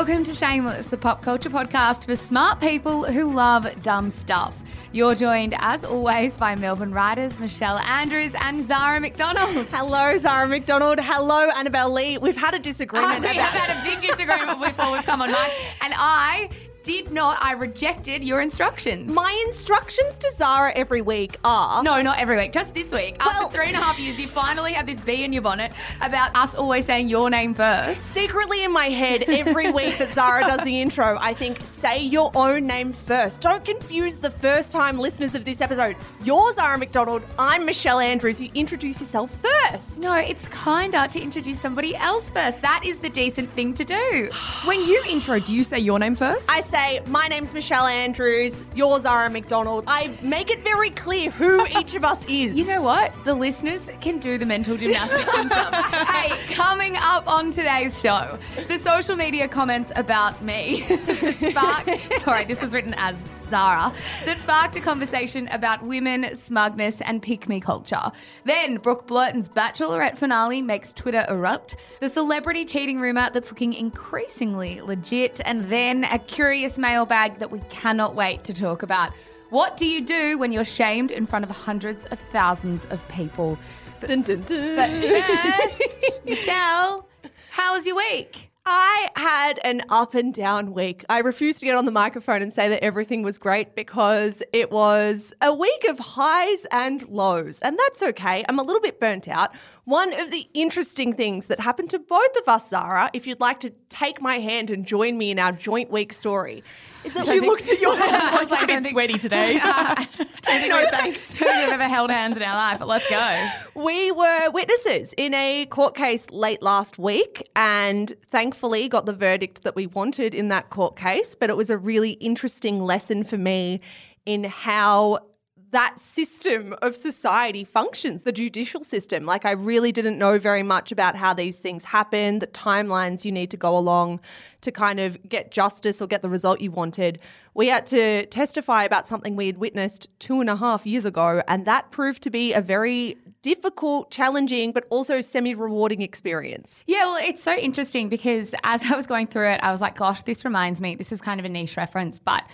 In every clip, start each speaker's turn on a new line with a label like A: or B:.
A: Welcome to Shameless, the pop culture podcast for smart people who love dumb stuff. You're joined, as always, by Melbourne writers Michelle Andrews and Zara McDonald.
B: Hello, Zara McDonald. Hello, Annabelle Lee. We've had a oh, disagreement
A: we
B: about
A: have had a big disagreement before we've come on mic, and I did not. I rejected your instructions.
B: My instructions to Zara every week are
A: no, not every week, just this week.
B: Well-
A: After three and a half years, you finally have this bee in your bonnet about us always saying your name first.
B: Secretly in my head, every week that Zara does the intro, I think, say your own name first. Don't confuse the first time listeners of this episode. You're Zara McDonald. I'm Michelle Andrews. You introduce yourself first.
A: No, it's kinder to introduce somebody else first. That is the decent thing to do.
C: When you intro, do you say your name first?
B: I say, my name's Michelle Andrews. yours are Zara McDonald. I make it very clear who each of us is.
A: You know what? The listeners can do the mental gymnastics themselves. hey, coming up on today's show, the social media comments about me sparked. sorry, this was written as Zara, that sparked a conversation about women, smugness, and pick me culture. Then, Brooke Blurton's Bachelorette finale makes Twitter erupt. The celebrity cheating rumour that's looking increasingly legit. And then, a curious mailbag that we cannot wait to talk about. What do you do when you're shamed in front of hundreds of thousands of people? But,
B: Dun, dun, dun.
A: but first, Michelle, how was your week?
B: I had an up and down week. I refused to get on the microphone and say that everything was great because it was a week of highs and lows, and that's okay. I'm a little bit burnt out. One of the interesting things that happened to both of us, Zara, if you'd like to take my hand and join me in our joint week story, is that we looked at your hands.
C: I was like, a bit sweaty today.
B: no thanks.
A: Who have ever held hands in our life, but let's go.
B: We were witnesses in a court case late last week and thankfully got the verdict that we wanted in that court case. But it was a really interesting lesson for me in how that system of society functions, the judicial system. Like, I really didn't know very much about how these things happen, the timelines you need to go along to kind of get justice or get the result you wanted. We had to testify about something we had witnessed two and a half years ago, and that proved to be a very difficult, challenging, but also semi rewarding experience.
A: Yeah, well, it's so interesting because as I was going through it, I was like, gosh, this reminds me, this is kind of a niche reference, but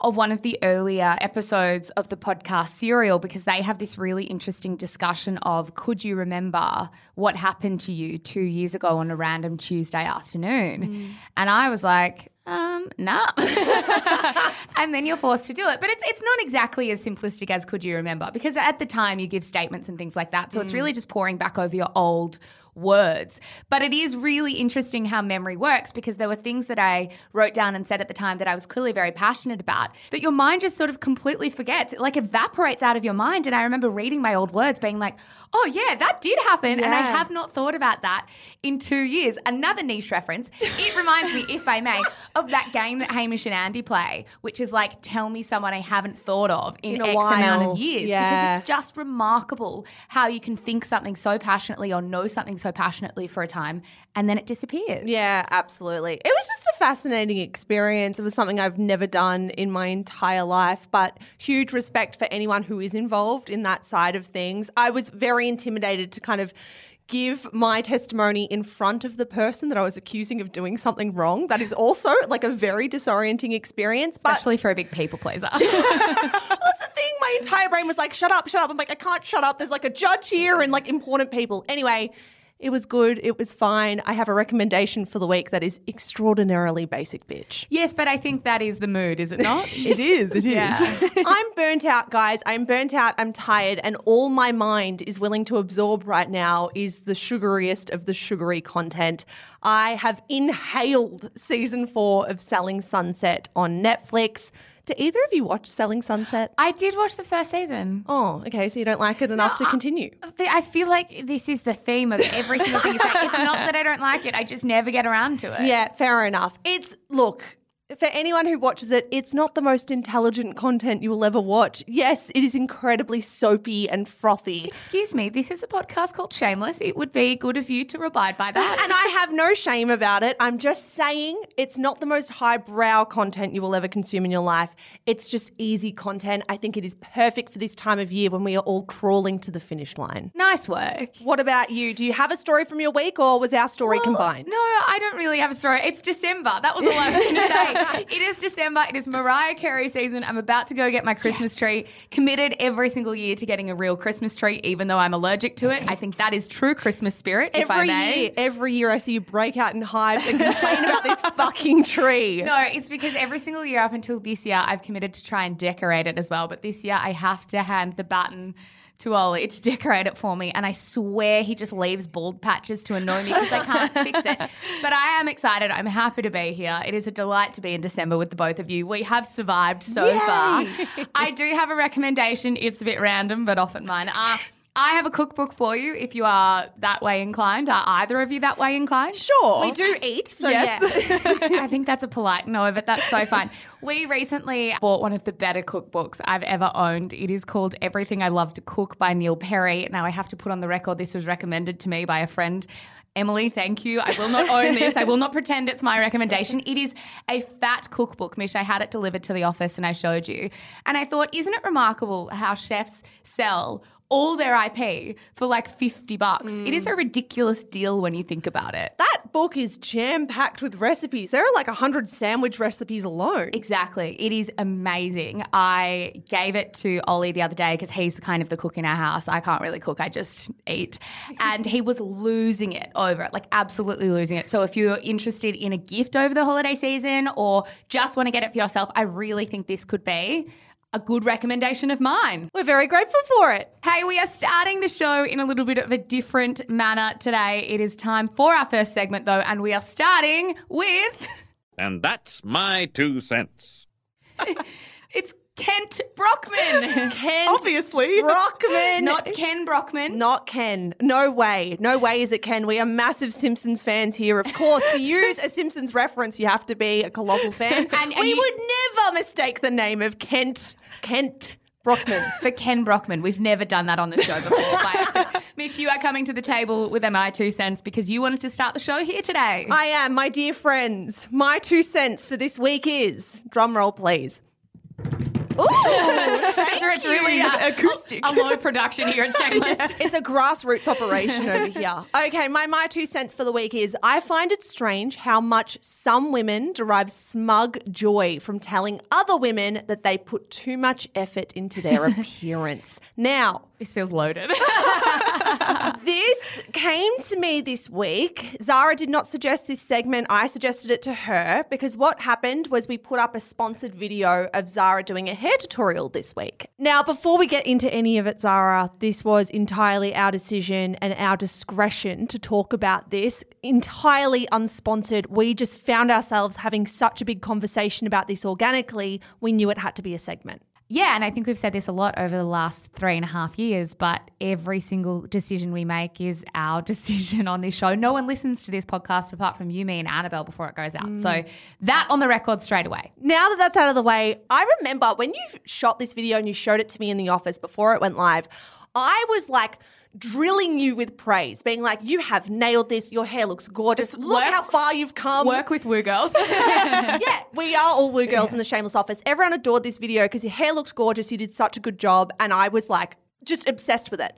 A: of one of the earlier episodes of the podcast Serial because they have this really interesting discussion of could you remember what happened to you two years ago on a random Tuesday afternoon? And I was like, um, nah. and then you're forced to do it. But it's it's not exactly as simplistic as could you remember because at the time you give statements and things like that. So it's really just poring back over your old words. But it is really interesting how memory works because there were things that I wrote down and said at the time that I was clearly very passionate about that your mind just sort of completely forgets. It like evaporates out of your mind. And I remember reading my old words being like, oh, yeah, that did happen. And I have not thought about that in two years. Another niche reference. It reminds me, if I may, of that game that Hamish and Andy play, which is like, tell me someone I haven't thought of in,
B: In
A: X amount of years.
B: Yeah.
A: Because it's just remarkable how you can think something so passionately or know something so passionately for a time and then it disappears.
B: Yeah, absolutely. It was just a fascinating experience. It was something I've never done in my entire life, but huge respect for anyone who is involved in that side of things. I was very intimidated to kind of give my testimony in front of the person that I was accusing of doing something wrong. That is also like a very disorienting experience. But
A: Especially for a big people pleaser.
B: that's the thing. My entire brain was like, shut up, shut up. I'm like, I can't shut up. There's like a judge here and like important people. Anyway, it was good. It was fine. I have a recommendation for the week that is extraordinarily basic bitch.
A: yes, but I think that is the mood, is it not?
C: It is. It is.
A: yeah.
B: I'm burnt out, guys. I'm burnt out. I'm tired. And all my mind is willing to absorb right now is the sugariest of the sugary content. I have inhaled season four of Selling Sunset on Netflix. Do either of you watch Selling Sunset?
A: I did watch the first season.
B: Oh, okay. So you don't like it enough to continue.
A: The- I feel like this is the theme of every single thing. It's, like, it's not that I don't like it, I just never get around to it.
B: Yeah, fair enough. It's look for anyone who watches it, it's not the most intelligent content you will ever watch. Yes, it is incredibly soapy and frothy.
A: Excuse me, this is a podcast called Shameless. It would be good of you to abide by that.
B: And I have no shame about it. I'm just saying it's not the most highbrow content you will ever consume in your life. It's just easy content. I think it is perfect for this time of year when we are all crawling to the finish line.
A: nice work.
B: What about you? Do you have a story from your week or was our story
A: Well,
B: combined?
A: No, I don't really have a story. It's December. That was all I was going to say. It is December. It is Mariah Carey season. I'm about to go get my Christmas tree. Committed every single year to getting a real Christmas tree, even though I'm allergic to it. I think that is true Christmas spirit, if I
B: Every
A: may.
B: year, every year I see you break out in hives and complain about this fucking tree.
A: No, it's because every single year up until this year, I've committed to try and decorate it as well. But this year, I have to hand the baton to Ollie to decorate it for me. And I swear he just leaves bald patches to annoy me because I can't fix it. But I am excited. I'm happy to be here. It is a delight to be in December with the both of you. We have survived so
B: Yay.
A: far. I do have a recommendation. It's a bit random, but often mine. Uh, I have a cookbook for you if you are that way inclined. Are either of you that way inclined?
C: Sure.
B: We do eat, so
C: Yes.
B: yeah.
A: I think that's a polite no, but that's so fine. We recently bought one of the better cookbooks I've ever owned. It is called Everything I Love to Cook by Neil Perry. Now, I have to put on the record this was recommended to me by a friend. Emily, thank you. I will not own this. I will not pretend it's my recommendation. It is a fat cookbook, Mish. I had it delivered to the office and I showed you. And I thought, isn't it remarkable how chefs sell all their IP for like 50 bucks? It is a mm. ridiculous deal when you think about it.
B: That book is jam packed with recipes. There are like 100 sandwich recipes alone.
A: Exactly. It is amazing. I gave it to Ollie the other day because he's the kind of the cook in our house. I can't really cook, I just eat. And he was losing it over it, like absolutely losing it. So if you're interested in a gift over the holiday season or just want to get it for yourself, I really think this could be a good recommendation of mine.
B: We're very grateful for it.
A: Hey, we are starting the show in a little bit of a different manner today. It is time for our first segment, though, and we are starting with
D: And that's my two cents.
A: it's Kent Brockman.
B: Ken
C: Obviously.
B: Brockman.
A: Not Ken Brockman.
B: Not Ken. No way. No way is it Ken. We are massive Simpsons fans here. Of course, to use a Simpsons reference, you have to be a colossal fan.
A: And- and
B: we
A: you-
B: would never mistake the name of Kent. Kent Brockman.
A: for Ken Brockman. We've never done that on the show before. by accident. Mish, you are coming to the table with MI two cents because you wanted to start the show here today.
B: I am, my dear friends. My two cents for this week is drum roll, please. Ooh,
A: That's where it's really uh,
C: Acoustic.
A: A, low production here at Shameless.
B: it's a grassroots operation over here. Okay, my my two cents for the week is I find it strange how much some women derive smug joy from telling other women that they put too much effort into their appearance. Now,
A: This feels loaded.
B: this came to me this week. Zara did not suggest this segment. I suggested it to her because what happened was we put up a sponsored video of Zara doing a hair tutorial this week. Now, before we get into any of it, Zara, this was entirely our decision and our discretion to talk about this, entirely unsponsored. We just found ourselves having such a big conversation about this organically, we knew it had to be a segment.
A: Yeah, and I think we've said this a lot over the last three and a half years, but every single decision we make is our decision on this show. No one listens to this podcast apart from you, me, and Annabelle before it goes out. Mm. So that on the record straight away.
B: Now that that's out of the way, I remember when you shot this video and you showed it to me in the office before it went live, I was like, drilling you with praise, being like, "You have nailed this. Your hair looks gorgeous. Look work, how far you've come."
A: Work with Woo Girls.
B: yeah, we are all Woo Girls in the Shameless office. Everyone adored this video because your hair looks gorgeous. You did such a good job, and I was like, just obsessed with it.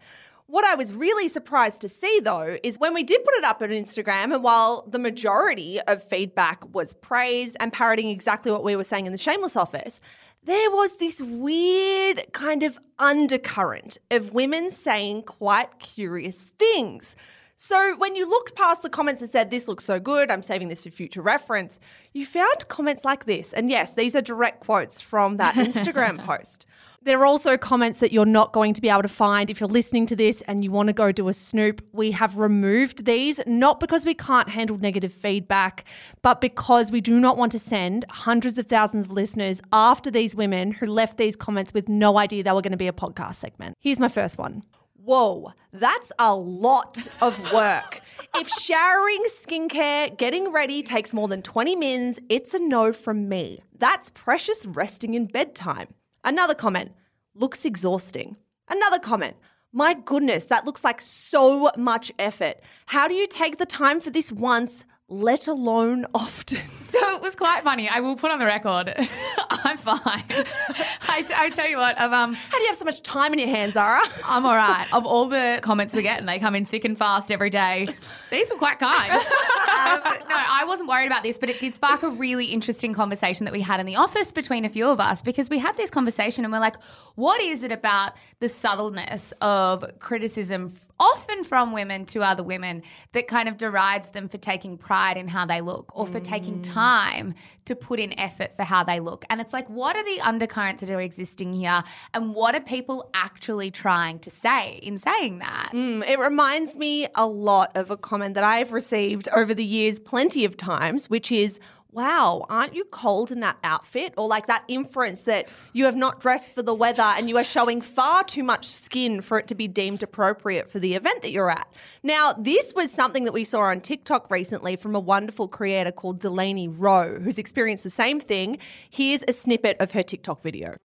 B: What I was really surprised to see though is when we did put it up on Instagram, and while the majority of feedback was praise and parroting exactly what we were saying in the Shameless office, there was this weird kind of undercurrent of women saying quite curious things. So when you looked past the comments and said, This looks so good, I'm saving this for future reference, you found comments like this. And yes, these are direct quotes from that Instagram post. There are also comments that you're not going to be able to find if you're listening to this and you want to go do a snoop. We have removed these, not because we can't handle negative feedback, but because we do not want to send hundreds of thousands of listeners after these women who left these comments with no idea they were going to be a podcast segment. Here's my first one. Whoa, that's a lot of work. if showering, skincare, getting ready takes more than 20 mins, it's a no from me. That's precious resting in bedtime. Another comment, looks exhausting. Another comment, my goodness, that looks like so much effort. How do you take the time for this once? Let alone often.
A: So it was quite funny. I will put on the record. I'm fine. I, I, tell you what, of, um,
B: how do you have so much time in your hands, Zara?
A: I'm all right. Of all the comments we get, and they come in thick and fast every day, these were quite kind. um, no, I wasn't worried about this, but it did spark a really interesting conversation that we had in the office between a few of us because we had this conversation and we're like, what is it about the subtleness of criticism often from women to other women that kind of derides them for taking pride in how they look or for mm. taking time to put in effort for how they look. And it's like, what are the undercurrents that are existing here? And what are people actually trying to say in saying that?
B: Mm, it reminds me a lot of a comment that I've received over the years plenty of times, which is, wow, aren't you cold in that outfit? Or like that inference that you have not dressed for the weather and you are showing far too much skin for it to be deemed appropriate for the event that you're at. Now, this was something that we saw on TikTok recently from a wonderful creator called Delaney Rowe, who's experienced the same thing. Here's a snippet of her TikTok video.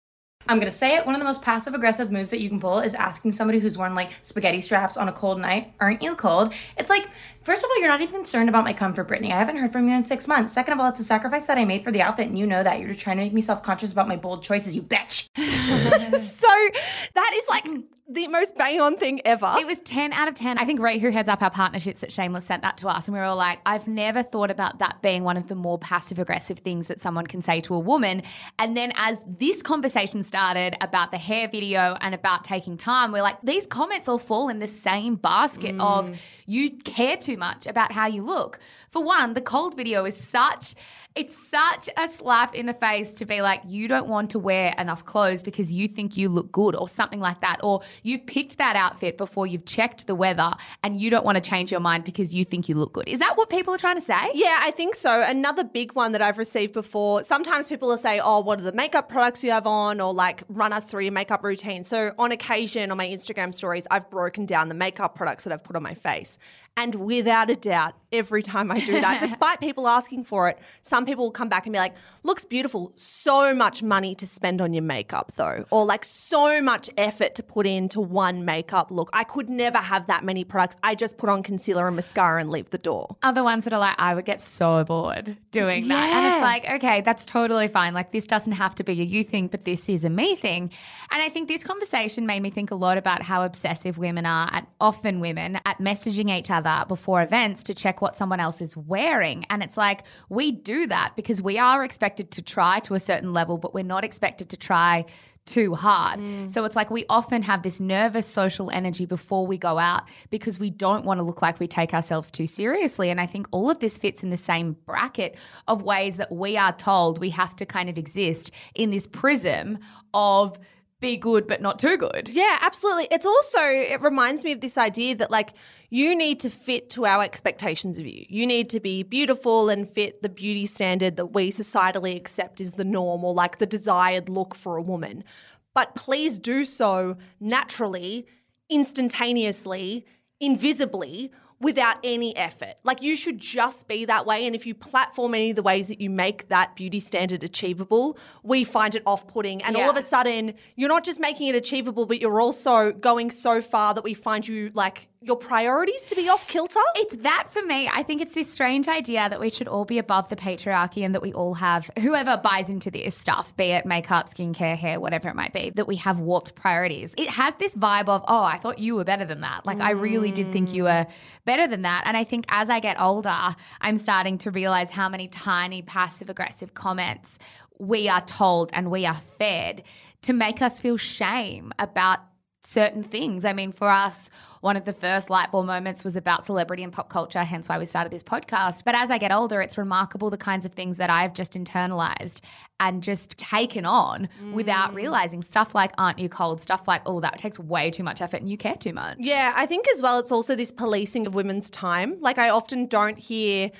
E: I'm gonna say it. One of the most passive aggressive moves that you can pull is asking somebody who's worn like spaghetti straps on a cold night, "Aren't you cold?" It's like, first of all, you're not even concerned about my comfort, Brittany. I haven't heard from you in six months. Second of all, it's a sacrifice that I made for the outfit, and you know that. You're just trying to make me self conscious about my bold choices, you bitch.
B: so that is like the most bang on thing ever.
A: It was 10 out of 10. I think Ray, who heads up our partnerships at Shameless, sent that to us. And we were all like, I've never thought about that being one of the more passive aggressive things that someone can say to a woman. And then as this conversation started about the hair video and about taking time, we're like, these comments all fall in the same basket mm. of you care too much about how you look. For one, the cold video is such it's such a slap in the face to be like, you don't want to wear enough clothes because you think you look good or something like that. Or you've picked that outfit before you've checked the weather and you don't want to change your mind because you think you look good. Is that what people are trying to say?
B: Yeah, I think so. Another big one that I've received before sometimes people will say, oh, what are the makeup products you have on? Or like, run us through your makeup routine. So on occasion on my Instagram stories, I've broken down the makeup products that I've put on my face. And without a doubt, every time I do that, despite people asking for it, some people will come back and be like, looks beautiful. So much money to spend on your makeup, though. Or like so much effort to put into one makeup look. I could never have that many products. I just put on concealer and mascara and leave the door.
A: Other ones that are like, I would get so bored doing yeah. that. And it's like, okay, that's totally fine. Like, this doesn't have to be a you thing, but this is a me thing. And I think this conversation made me think a lot about how obsessive women are, at often women, at messaging each other other before events to check what someone else is wearing. And it's like we do that because we are expected to try to a certain level, but we're not expected to try too hard. Mm. So it's like we often have this nervous social energy before we go out because we don't want to look like we take ourselves too seriously. And I think all of this fits in the same bracket of ways that we are told we have to kind of exist in this prism of be good but not too good.
B: Yeah, absolutely. It's also, it reminds me of this idea that like you need to fit to our expectations of you. You need to be beautiful and fit the beauty standard that we societally accept is the norm or like the desired look for a woman. But please do so naturally, instantaneously, invisibly. Without any effort. Like you should just be that way. And if you platform any of the ways that you make that beauty standard achievable, we find it off putting. And all of a sudden, you're not just making it achievable, but you're also going so far that we find you like your priorities to be off kilter.
A: It's that for me. I think it's this strange idea that we should all be above the patriarchy and that we all have, whoever buys into this stuff, be it makeup, skincare, hair, whatever it might be, that we have warped priorities. It has this vibe of, oh, I thought you were better than that. Like, I really did think you were better than that. And I think as I get older, I'm starting to realize how many tiny passive aggressive comments we are told and we are fed to make us feel shame about certain things. I mean, for us, one of the first light bulb moments was about celebrity and pop culture, hence why we started this podcast. But as I get older, it's remarkable the kinds of things that I've just internalized and just taken on without mm. realizing stuff like aren't you cold, stuff like, oh, that takes way too much effort and you care too much.
B: Yeah, I think as well, it's also this policing of women's time. Like, I often don't hear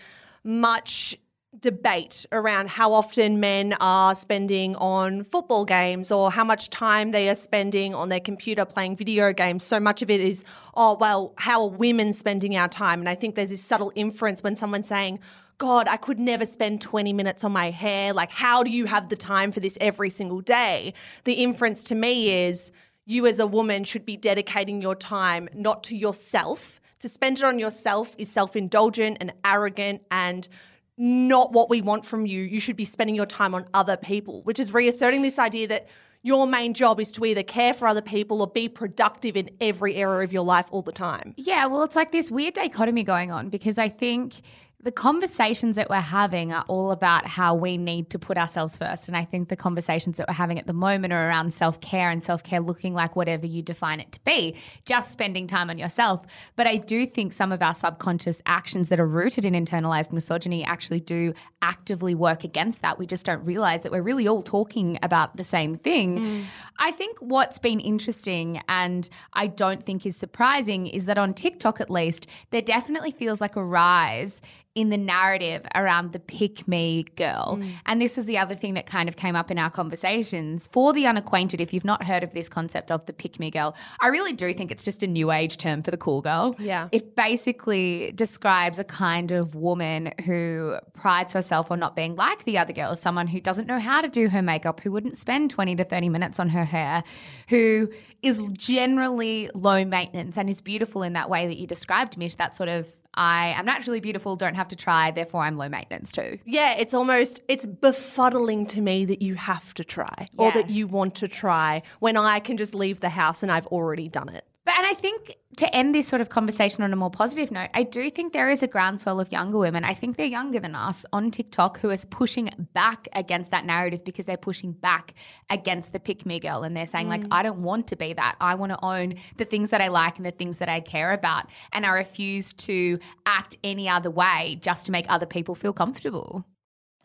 B: much debate around how often men are spending on football games or how much time they are spending on their computer playing video games. So much of it is, oh, well, how are women spending our time? And I think there's this subtle inference when someone's saying, God, I could never spend 20 minutes on my hair. Like, how do you have the time for this every single day? The inference to me is you as a woman should be dedicating your time not to yourself. To spend it on yourself is self indulgent and arrogant and not what we want from you. You should be spending your time on other people, which is reasserting this idea that your main job is to either care for other people or be productive in every area of your life all the time.
A: Yeah, well, it's like this weird dichotomy going on because I think the conversations that we're having are all about how we need to put ourselves first. And I think the conversations that we're having at the moment are around self care and self care looking like whatever you define it to be, just spending time on yourself. But I do think some of our subconscious actions that are rooted in internalized misogyny actually do actively work against that. We just don't realize that we're really all talking about the same thing. Mm. I think what's been interesting and I don't think is surprising is that on TikTok, at least, there definitely feels like a rise in the narrative around the pick me girl. Mm. And this was the other thing that kind of came up in our conversations. For the unacquainted, if you've not heard of this concept of the pick me girl, I really do think it's just a new age term for the cool girl.
B: Yeah.
A: It basically describes a kind of woman who prides herself on not being like the other girls, someone who doesn't know how to do her makeup, who wouldn't spend 20 to 30 minutes on her hair, who is generally low maintenance and is beautiful in that way that you described, Mish, that sort of I am naturally beautiful, don't have to try, therefore I'm low maintenance too.
B: Yeah, it's almost it's befuddling to me that you have to try or that you want to try when I can just leave the house and I've already done it.
A: But and I think to end this sort of conversation on a more positive note, I do think there is a groundswell of younger women. I think they're younger than us on TikTok who is pushing back against that narrative because they're pushing back against the pick me girl and they're saying like mm. I don't want to be that. I want to own the things that I like and the things that I care about and I refuse to act any other way just to make other people feel comfortable.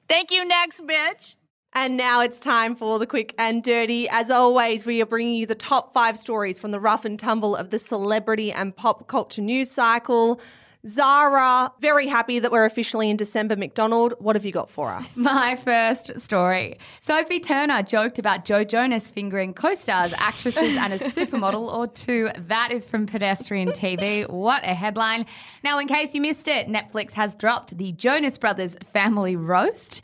C: Thank you, next bitch.
B: And now it's time for the quick and dirty. As always, we are bringing you the top five stories from the rough and tumble of the celebrity and pop culture news cycle. Zara, very happy that we're officially in December. McDonald, what have you got for us?
A: My first story. Sophie Turner joked about Joe Jonas fingering co stars, actresses, and a supermodel or two. That is from Pedestrian TV. What a headline. Now, in case you missed it, Netflix has dropped the Jonas Brothers family roast.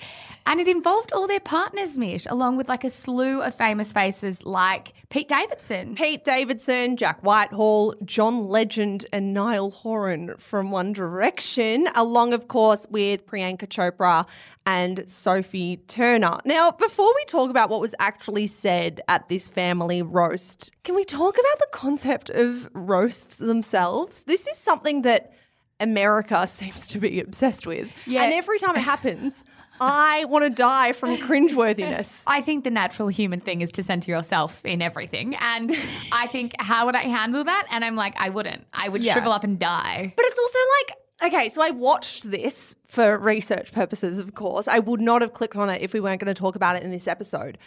A: And it involved all their partners, Mish, along with like a slew of famous faces like Pete Davidson.
B: Pete Davidson, Jack Whitehall, John Legend, and Niall Horan from One Direction, along, of course, with Priyanka Chopra and Sophie Turner. Now, before we talk about what was actually said at this family roast, can we talk about the concept of roasts themselves? This is something that America seems to be obsessed with.
A: Yeah.
B: And every time it happens, I want to die from cringeworthiness.
A: I think the natural human thing is to center yourself in everything. And I think, how would I handle that? And I'm like, I wouldn't. I would
F: Yeah.
A: shrivel up and die.
B: But it's also like, okay, so I watched this for research purposes, of course. I would not have clicked on it if we weren't going to talk about it in this episode.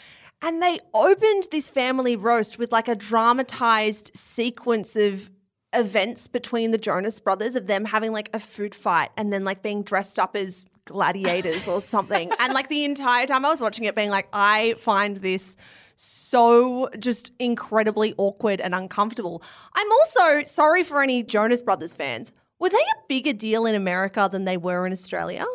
B: And they opened this family roast with like a dramatized sequence of events between the Jonas brothers of them having like a food fight and then like being dressed up as gladiators or something. And like the entire time I was watching it, being like, I find this so just incredibly awkward and uncomfortable. I'm also sorry for any Jonas Brothers fans. Were they a bigger deal in America than they were in Australia?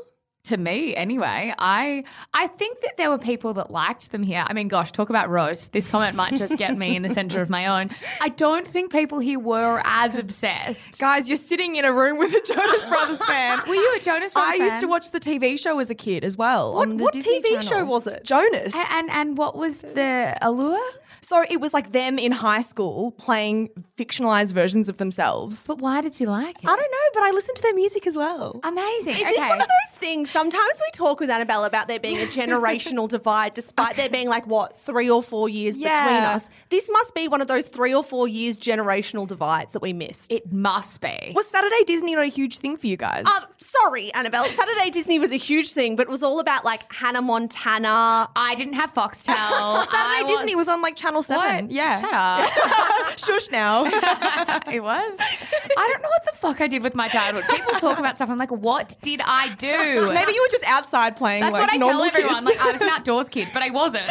A: To me anyway i i think that there were people that liked them here i mean gosh talk about roast this comment might just get me in the center of my own i don't think people here were as obsessed
F: Guys, you're sitting in a room with a Jonas Brothers fan.
A: were you a jonas Brothers fan?
F: I
A: Brothers
F: used to watch the TV show as a kid as well.
B: What,
F: on the
B: what TV
F: Channel.
B: show was it?
F: Jonas.
A: And and what was the allure
F: So it was like them in high school playing fictionalized versions of themselves.
A: but why did you like it
F: I don't know, but I listened to their music as well.
A: amazing
B: Is
A: okay
B: this one of those things? Sometimes we talk with Annabelle about there being a generational divide, despite there being like what three or four years between
F: Yeah.
B: us. This must be one of those three or four years generational divides that we missed.
A: it must be
F: Was Saturday Disney not a huge thing for you guys?
B: Um, sorry, Annabelle. Saturday Disney was a huge thing, but it was all about like Hannah Montana.
A: I didn't have Foxtel.
F: Saturday
A: I
F: Disney was on like Channel 7.
A: What?
F: Yeah.
A: Shut up.
F: Shush now.
A: it was. I don't know what the fuck I did with my childhood. People talk about stuff. I'm like, what did I do?
F: Maybe you were just outside playing
A: That's
F: like
A: what I tell everyone.
F: kids.
A: Like I was an outdoors kid, but I wasn't.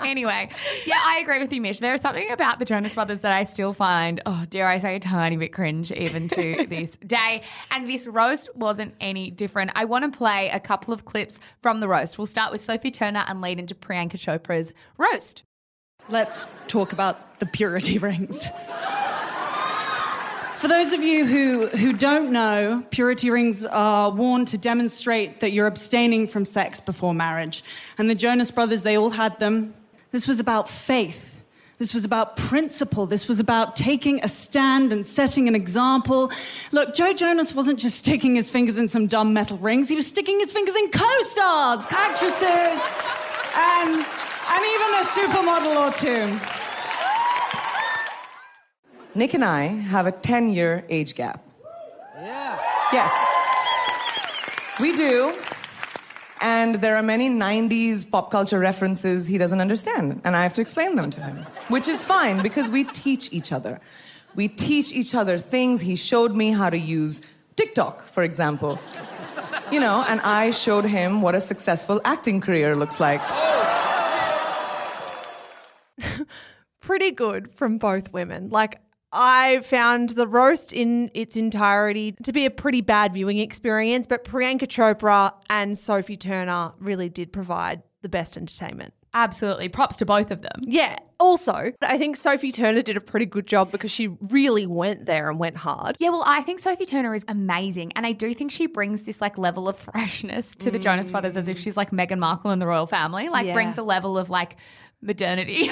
A: anyway, yeah, I agree with you, Mish. There is something about the Jonas Brothers that I still find, oh, dare I say, a tiny bit cringe even to this day. And this roast wasn't any different. I want to play a couple of clips from the roast. We'll start with Sophie Turner and lead into Priyanka Chopra's roast.
G: Let's talk about the purity rings. For those of you who, who don't know, purity rings are worn to demonstrate that you're abstaining from sex before marriage. And the Jonas Brothers, they all had them. This was about faith. This was about principle. This was about taking a stand and setting an example. Look, Joe Jonas wasn't just sticking his fingers in some dumb metal rings, he was sticking his fingers in co stars, actresses, and, and even a supermodel or two.
H: Nick and I have a 10 year age gap. Yeah. Yes. We do. And there are many 90s pop culture references he doesn't understand, and I have to explain them to him. Which is fine because we teach each other. We teach each other things. He showed me how to use TikTok, for example. You know, and I showed him what a successful acting career looks like. Oh.
B: Pretty good from both women. Like, I found the roast in its entirety to be a pretty bad viewing experience, but Priyanka Chopra and Sophie Turner really did provide the best entertainment.
A: Absolutely. Props to both of them.
B: Yeah. Also, I think Sophie Turner did a pretty good job because she really went there and went hard.
A: Yeah, well, I think Sophie Turner is amazing. And I do think she brings this like level of freshness to the Jonas Brothers as if mm. she's like Meghan Markle in the royal family. Like
B: Yeah.
A: brings a level of like modernity.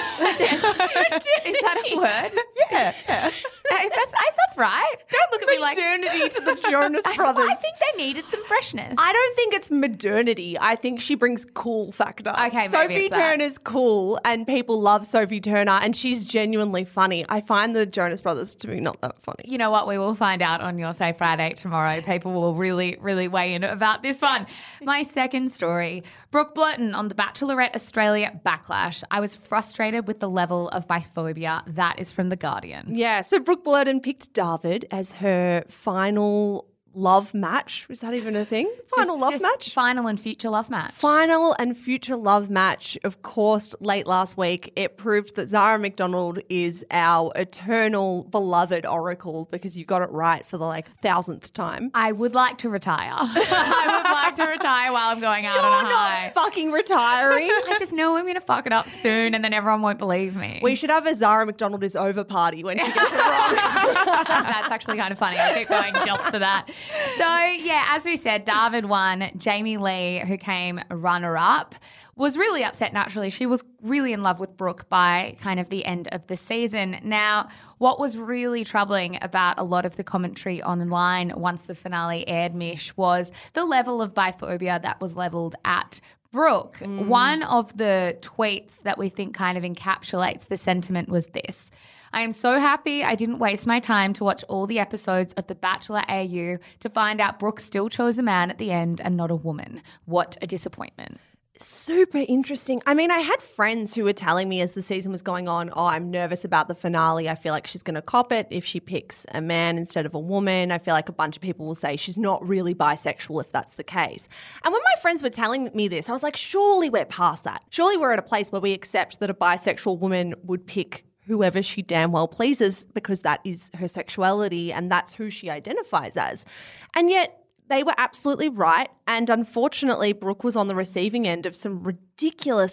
A: is that a word?
F: yeah, yeah.
A: That's, I, that's right. Don't look at me like
B: Modernity to the Jonas
A: I,
B: Brothers.
A: I think they needed some freshness.
B: I don't think it's modernity. I think she brings cool factor.
A: Okay, maybe
B: Sophie
A: it's that.
B: Turner's cool, and people love Sophie Turner, and she's genuinely funny. I find the Jonas Brothers to be not that funny.
A: you know what? We will find out on your Say Friday tomorrow. People will really, really weigh in about this one. My second story Brooke Blurton on the Bachelorette Australia backlash. I was frustrated with the level of biphobia. That is from The Guardian.
B: Yeah, so Brooke Blurton picked David as her final love match. Was that even a thing? Final
A: Just-
B: love
A: just
B: match?
A: Final and future love match.
B: Final and future love match, of course, late last week, it proved that Zara McDonald is our eternal beloved oracle because you got it right for the like thousandth time.
A: I would like to retire. I would like to retire while I'm going out on a
B: You're
A: high.
B: not fucking retiring.
A: I just know I'm going to fuck it up soon and then everyone won't believe me.
B: we should have a Zara McDonald is over party when she gets it wrong.
A: That's actually kind of funny. I'll keep going just for that. So, yeah, as we said, David won. Jamie Lee, who came runner up, was really upset naturally. She was really in love with Brooke by kind of the end of the season. Now, what was really troubling about a lot of the commentary online once the finale aired, Mish, was the level of biphobia that was leveled at Brooke. Mm. One of the tweets that we think kind of encapsulates the sentiment was this. I am so happy I didn't waste my time to watch all the episodes of The Bachelor AU to find out Brooke still chose a man at the end and not a woman. What a disappointment.
B: Super interesting. I mean, I had friends who were telling me as the season was going on, oh, I'm nervous about the finale. I feel like she's going to cop it if she picks a man instead of a woman. I feel like a bunch of people will say she's not really bisexual if that's the case. And when my friends were telling me this, I was like, surely we're past that. Surely we're at a place where we accept that a bisexual woman would pick whoever she damn well pleases because that is her sexuality and that's who she identifies as. And yet, they were absolutely right. And unfortunately, Brooke was on the receiving end of some ridiculous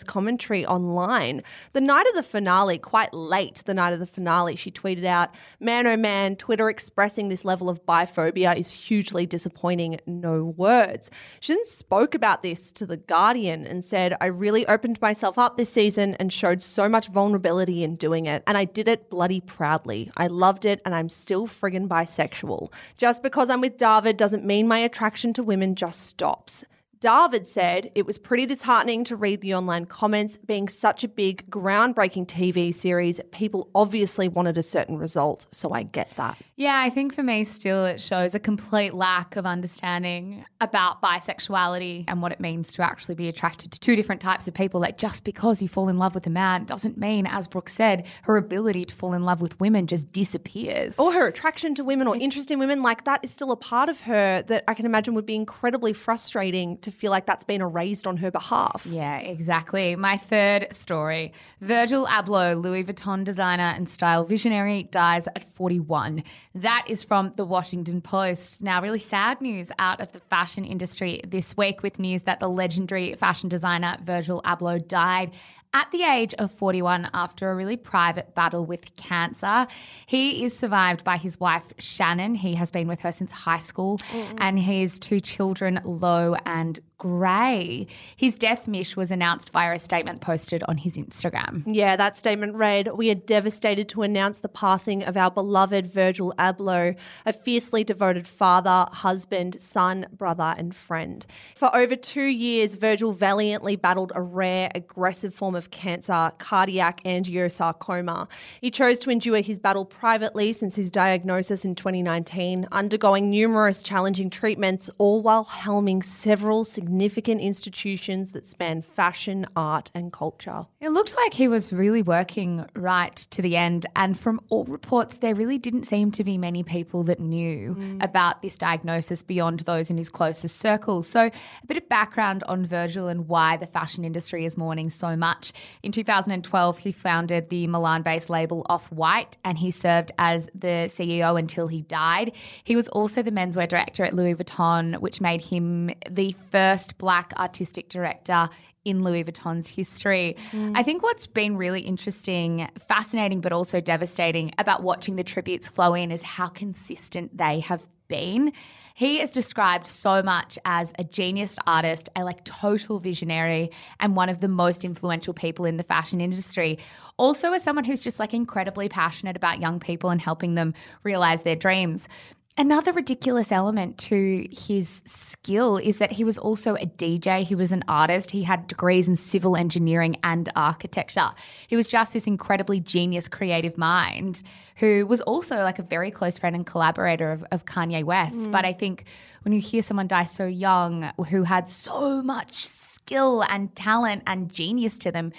B: commentary online. The night of the finale, quite late, the night of the finale, she tweeted out, Man oh man, Twitter expressing this level of biphobia is hugely disappointing. No words. She then spoke about this to The Guardian and said, I really opened myself up this season and showed so much vulnerability in doing it. And I did it bloody proudly. I loved it and I'm still friggin' bisexual. Just because I'm with David doesn't mean my attraction to women just stops. David said it was pretty disheartening to read the online comments. Being such a big, groundbreaking TV series, people obviously wanted a certain result, so I get that.
A: Yeah, I think for me, still, it shows a complete lack of understanding about bisexuality and what it means to actually be attracted to two different types of people. Like, just because you fall in love with a man doesn't mean, as Brooke said, her ability to fall in love with women just disappears.
B: Or her attraction to women or interest in women, like that is still a part of her that I can imagine would be incredibly frustrating to feel like that's been erased on her behalf.
A: Yeah, exactly. My third story Virgil Abloh, Louis Vuitton designer and style visionary, dies at 41. That is from the Washington Post. Now, really sad news out of the fashion industry this week with news that the legendary fashion designer Virgil Abloh died at the age of 41 after a really private battle with cancer. He is survived by his wife, Shannon. He has been with her since high school, and his two children, Lowe and Grey. His death mish was announced via a statement posted on his Instagram.
B: Yeah, that statement read We are devastated to announce the passing of our beloved Virgil Abloh, a fiercely devoted father, husband, son, brother, and friend. For over two years, Virgil valiantly battled a rare, aggressive form of cancer, cardiac angiosarcoma. He chose to endure his battle privately since his diagnosis in 2019, undergoing numerous challenging treatments, all while helming several significant institutions that span fashion, art, and culture.
A: It looked like he was really working right to the end. And from all reports, there really didn't seem to be many people that knew mm. about this diagnosis beyond those in his closest circle. So, a bit of background on Virgil and why the fashion industry is mourning so much. In 2012, he founded the Milan based label Off White and he served as the CEO until he died. He was also the menswear director at Louis Vuitton, which made him the first black artistic director in Louis Vuitton's history. Mm. I think what's been really interesting, fascinating, but also devastating about watching the tributes flow in is how consistent they have been. He is described so much as a genius artist, a like total visionary, and one of the most influential people in the fashion industry. Also, as someone who's just like incredibly passionate about young people and helping them realize their dreams. Another ridiculous element to his skill is that he was also a DJ. He was an artist. He had degrees in civil engineering and architecture. He was just this incredibly genius, creative mind who was also like a very close friend and collaborator of, of Kanye West. Mm. But I think when you hear someone die so young who had so much skill and talent and genius to them,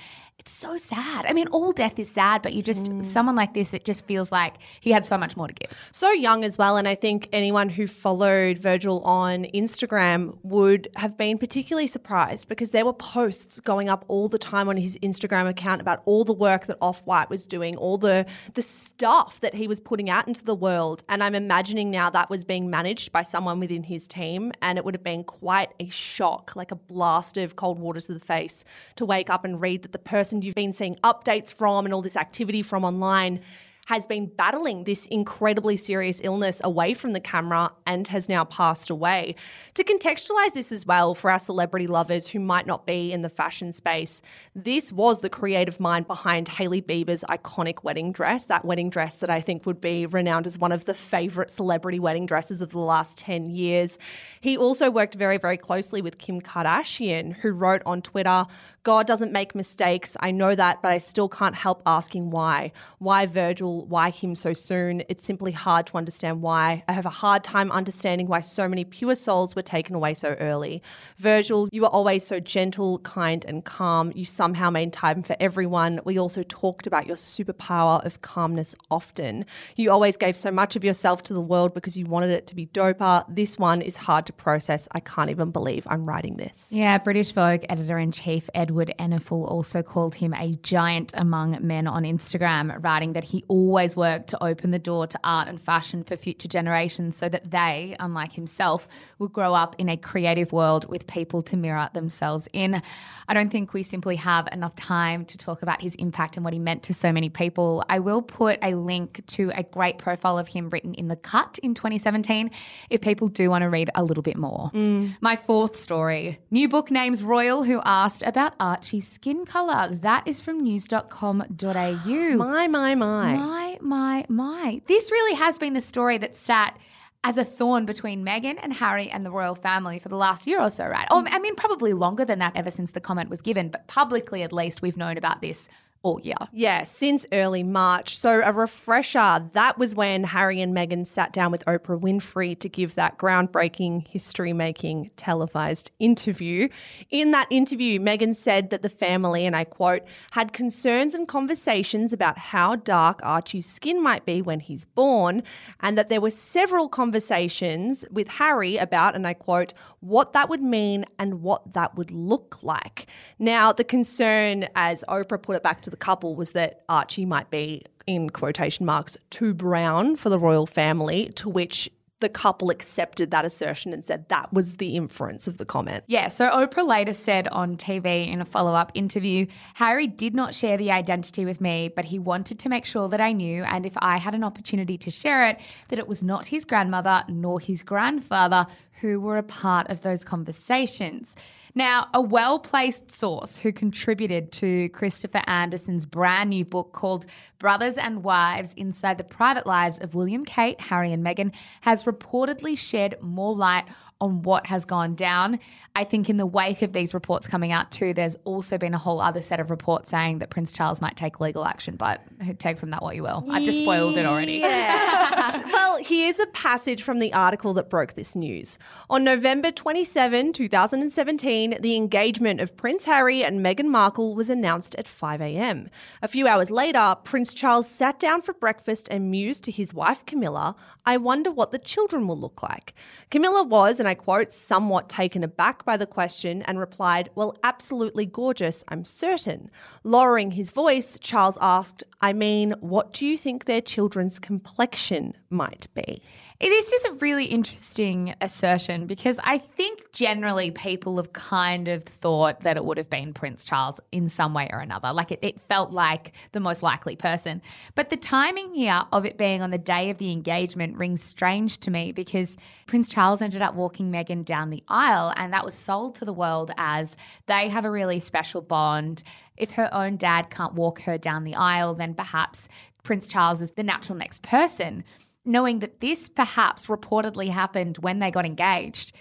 A: it's so sad. I mean, all death is sad, but you just, mm. someone like this, it just feels like he had so much more to give.
B: so young as well. And I think anyone who followed Virgil on Instagram would have been particularly surprised because there were posts going up all the time on his Instagram account about all the work that Off White was doing, all the the stuff that he was putting out into the world. And I'm imagining now that was being managed by someone within his team, and it would have been quite a shock, like a blast of cold water to the face, to wake up and read that the person you've been seeing updates from and all this activity from online has been battling this incredibly serious illness away from the camera and has now passed away. To contextualize this as well for our celebrity lovers who might not be in the fashion space, this was the creative mind behind Hailey Bieber's iconic wedding dress, that wedding dress that I think would be renowned as one of the favorite celebrity wedding dresses of the last 10 years. He also worked very, very closely with Kim Kardashian, who wrote on Twitter, God doesn't make mistakes. I know that, but I still can't help asking why. Why Virgil? Why him so soon? It's simply hard to understand why. I have a hard time understanding why so many pure souls were taken away so early. Virgil, you were always so gentle, kind, and calm. You somehow made time for everyone. We also talked about your superpower of calmness often. You always gave so much of yourself to the world because you wanted it to be doper. This one is hard to process. I can't even believe I'm writing this.
A: Yeah, British Vogue editor in chief Edward Enninful also called him a giant among men on Instagram, writing that he always worked to open the door to art and fashion for future generations so that they, unlike himself, would grow up in a creative world with people to mirror themselves in. I don't think we simply have enough time to talk about his impact and what he meant to so many people. I will put a link to a great profile of him written in The Cut in 2017 if people do want to read a little bit more. Mm. My fourth story new book names Royal, who asked about Archie's skin colour. That is from news.com.au.
B: My, my, my.
A: My, my, my. This really has been the story that sat as a thorn between Meghan and Harry and the royal family for the last year or so, right? Oh, I mean, probably longer than that ever since the comment was given, but publicly at least we've known about this all year.
B: Yeah, since early March. So, a refresher that was when Harry and Meghan sat down with Oprah Winfrey to give that groundbreaking, history making televised interview. In that interview, Meghan said that the family, and I quote, had concerns and conversations about how dark Archie's skin might be when he's born, and that there were several conversations with Harry about, and I quote, what that would mean and what that would look like. Now, the concern, as Oprah put it back to the couple, was that Archie might be, in quotation marks, too brown for the royal family, to which the couple accepted that assertion and said that was the inference of the comment.
A: Yeah, so Oprah later said on TV in a follow up interview Harry did not share the identity with me, but he wanted to make sure that I knew, and if I had an opportunity to share it, that it was not his grandmother nor his grandfather who were a part of those conversations. Now, a well placed source who contributed to Christopher Anderson's brand new book called Brothers and Wives Inside the Private Lives of William, Kate, Harry, and Meghan has reportedly shed more light on what has gone down. I think in the wake of these reports coming out too, there's also been a whole other set of reports saying that Prince Charles might take legal action, but take from that what you will. I've just spoiled it already.
B: well, here's a passage from the article that broke this news. On November 27, 2017, the engagement of Prince Harry and Meghan Markle was announced at 5 a.m. A few hours later, Prince Charles sat down for breakfast and mused to his wife Camilla, I wonder what the children will look like. Camilla was, and I quote, somewhat taken aback by the question and replied, Well, absolutely gorgeous, I'm certain. Lowering his voice, Charles asked, I mean, what do you think their children's complexion might be?
A: This is a really interesting assertion because I think generally people have kind of thought that it would have been Prince Charles in some way or another. Like it, it felt like the most likely person. But the timing here of it being on the day of the engagement rings strange to me because Prince Charles ended up walking Meghan down the aisle and that was sold to the world as they have a really special bond. If her own dad can't walk her down the aisle, then perhaps Prince Charles is the natural next person knowing that this perhaps reportedly happened when they got engaged,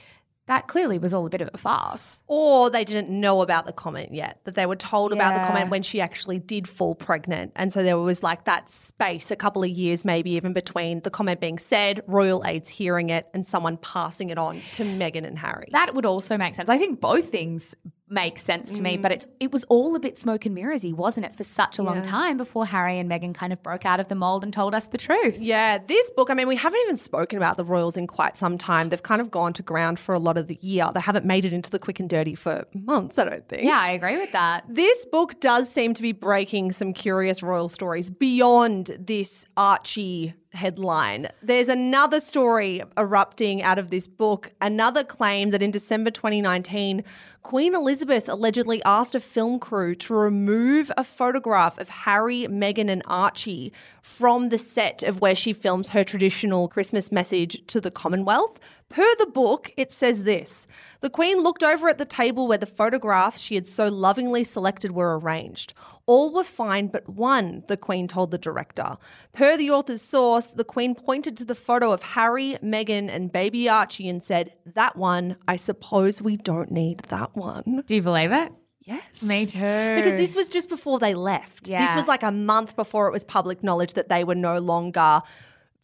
A: that clearly was all a bit of a farce.
B: Or they didn't know about the comment yet, that they were told about the comment when she actually did fall pregnant. And so there was like that space, a couple of years maybe even between the comment being said, royal aides hearing it, and someone passing it on to Meghan and Harry.
A: That would also make sense. I think both things make sense to me, but mm. it's it was all a bit smoke and mirrorsy, wasn't it, for such a long time before Harry and Meghan kind of broke out of the mold and told us the truth.
B: Yeah, this book, I mean, we haven't even spoken about the royals in quite some time. They've kind of gone to ground for a lot of the year. They haven't made it into the quick and dirty for months, I don't think.
A: Yeah, I agree with that.
B: This book does seem to be breaking some curious royal stories beyond this Archie headline. There's another story erupting out of this book, another claim that in December 2019, Queen Elizabeth allegedly asked a film crew to remove a photograph of Harry, Meghan, and Archie from the set of where she films her traditional Christmas message to the Commonwealth. Per the book, it says this The Queen looked over at the table where the photographs she had so lovingly selected were arranged. All were fine but one, the Queen told the director. Per the author's source, the Queen pointed to the photo of Harry, Meghan, and baby Archie and said, That one, I suppose we don't need that one.
A: Do you believe it?
B: Yes.
A: Me too.
B: Because this was just before they left.
A: Yeah.
B: This was like a month before it was public knowledge that they were no longer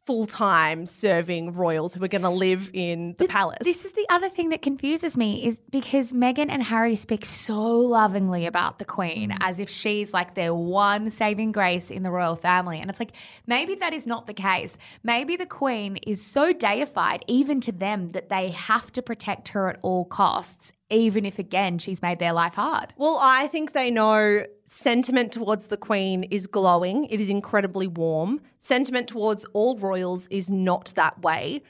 B: full time serving royals who are going to live in the palace.
A: This is the other thing that confuses me is because Meghan and Harry speak so lovingly about the Queen mm. as if she's like their one saving grace in the royal family. And it's like, maybe that is not the case. Maybe the Queen is so deified, even to them, that they have to protect her at all costs, even if, again, she's made their life hard.
B: Well, I think they know sentiment towards the Queen is glowing. It is incredibly warm. Sentiment towards all royals is not that way.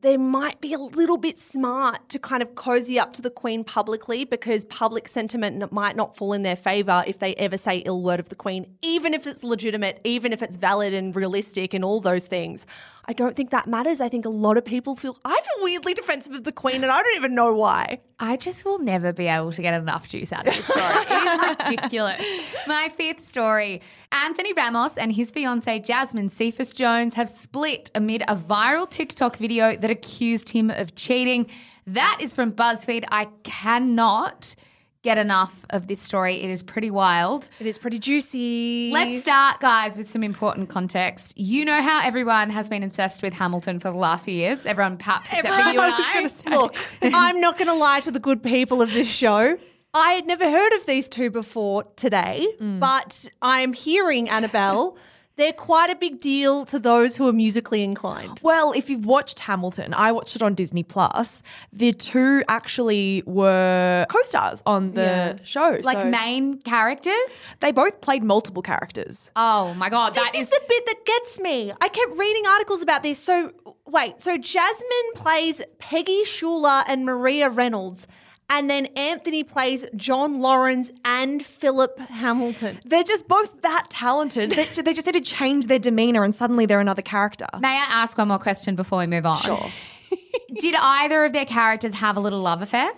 B: They might be a little bit smart to kind of cozy up to the Queen publicly because public sentiment might not fall in their favour if they ever say ill word of the Queen, even if it's legitimate, even if it's valid and realistic and all those things. I don't think that matters. I think a lot of people feel, I feel weirdly defensive of the Queen and I don't even know why.
A: I just will never be able to get enough juice out of this story. it is ridiculous. My fifth story Anthony Ramos and his fiancee Jasmine Cephas Jones have split amid a viral TikTok video that accused him of cheating. That is from BuzzFeed. I cannot get enough of this story. It is pretty wild.
B: It is pretty juicy.
A: Let's start, guys, with some important context. You know how everyone has been obsessed with Hamilton for the last few years? Everyone, perhaps, except for you and I.
B: Look, I'm not going to lie to the good people of this show. I had never heard of these two before today, mm. but I'm hearing, Annabelle, they're quite a big deal to those who are musically inclined.
F: Well, if you've watched Hamilton, I watched it on Disney Plus. The two actually were co-stars on the
B: Yeah.
F: show.
A: like
F: so
A: main characters?
F: they both played multiple characters.
A: Oh my God.
B: This
A: that
B: is
A: is
B: the bit that gets me. I kept reading articles about this. So, wait, so Jasmine plays Peggy Schuyler and Maria Reynolds, and then Anthony plays John Laurens and Philip Hamilton.
F: They're just both that talented. they, they just need to change their demeanor, and suddenly they're another character.
A: May I ask one more question before we move on? Sure. Did either of their characters have a little love affair?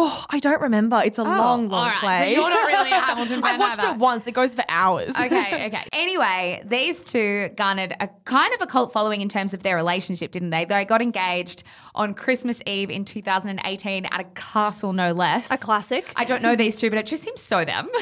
F: Oh, I don't remember. It's a oh, long, long
A: all right.
F: play.
A: So you're not really a Hamilton fan
F: I watched
A: either.
F: it once. It goes for hours.
A: Okay, okay. Anyway, these two garnered a kind of a cult following in terms of their relationship, didn't they? They got engaged on Christmas Eve in 2018 at a castle, no less.
B: A classic.
A: I don't know these two, but it just seems so them.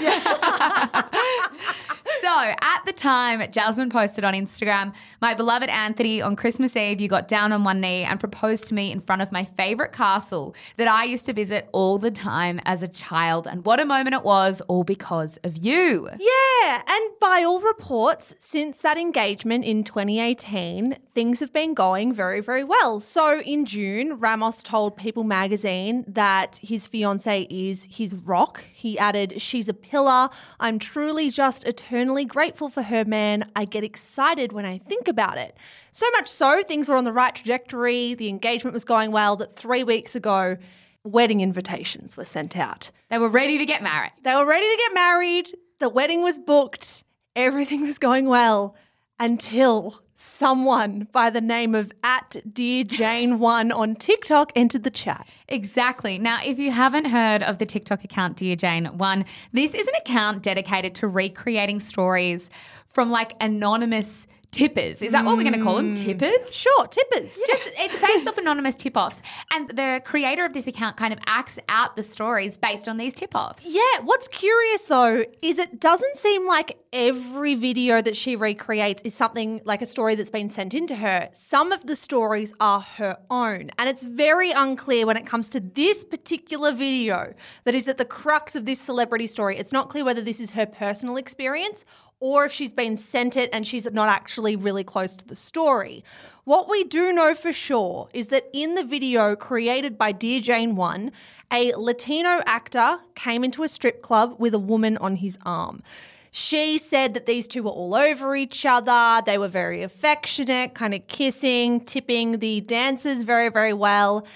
A: so at the time, Jasmine posted on Instagram, My beloved Anthony, on Christmas Eve, you got down on one knee and proposed to me in front of my favorite castle that I used to visit all the time as a child. And what a moment it was, all because of you.
B: Yeah, and by all reports, since that engagement in 2018, things have been going very, very well. So in June, Ramos told People magazine that his fiancee is his rock. He added, She's a pillar. I'm truly just eternally grateful for her, man. I get excited when I think about it. So much so, things were on the right trajectory. The engagement was going well that three weeks ago, wedding invitations were sent out.
A: They were ready to get married.
B: They were ready to get married. The wedding was booked. Everything was going well until someone by the name of at Dear Jane One on TikTok entered the chat.
A: Exactly. Now, if you haven't heard of the TikTok account, Dear Jane One, this is an account dedicated to recreating stories from like anonymous tippers. Is that what we're going to call them? Hmm. Tippers?
B: Sure, tippers.
A: Just it's based off anonymous tip-offs, and the creator of this account kind of acts out the stories based on these tip-offs.
B: Yeah, what's curious though is it doesn't seem like every video that she recreates is something like a story that's been sent in to her. Some of the stories are her own, and it's very unclear when it comes to this particular video that is at the crux of this celebrity story. It's not clear whether this is her personal experience or if she's been sent it and she's not actually really close to the story. What we do know for sure is that in the video created by Dear Jane 1, a Latino actor came into a strip club with a woman on his arm. She said that these two were all over each other. They were very affectionate, kind of kissing, tipping the dancers very, very well.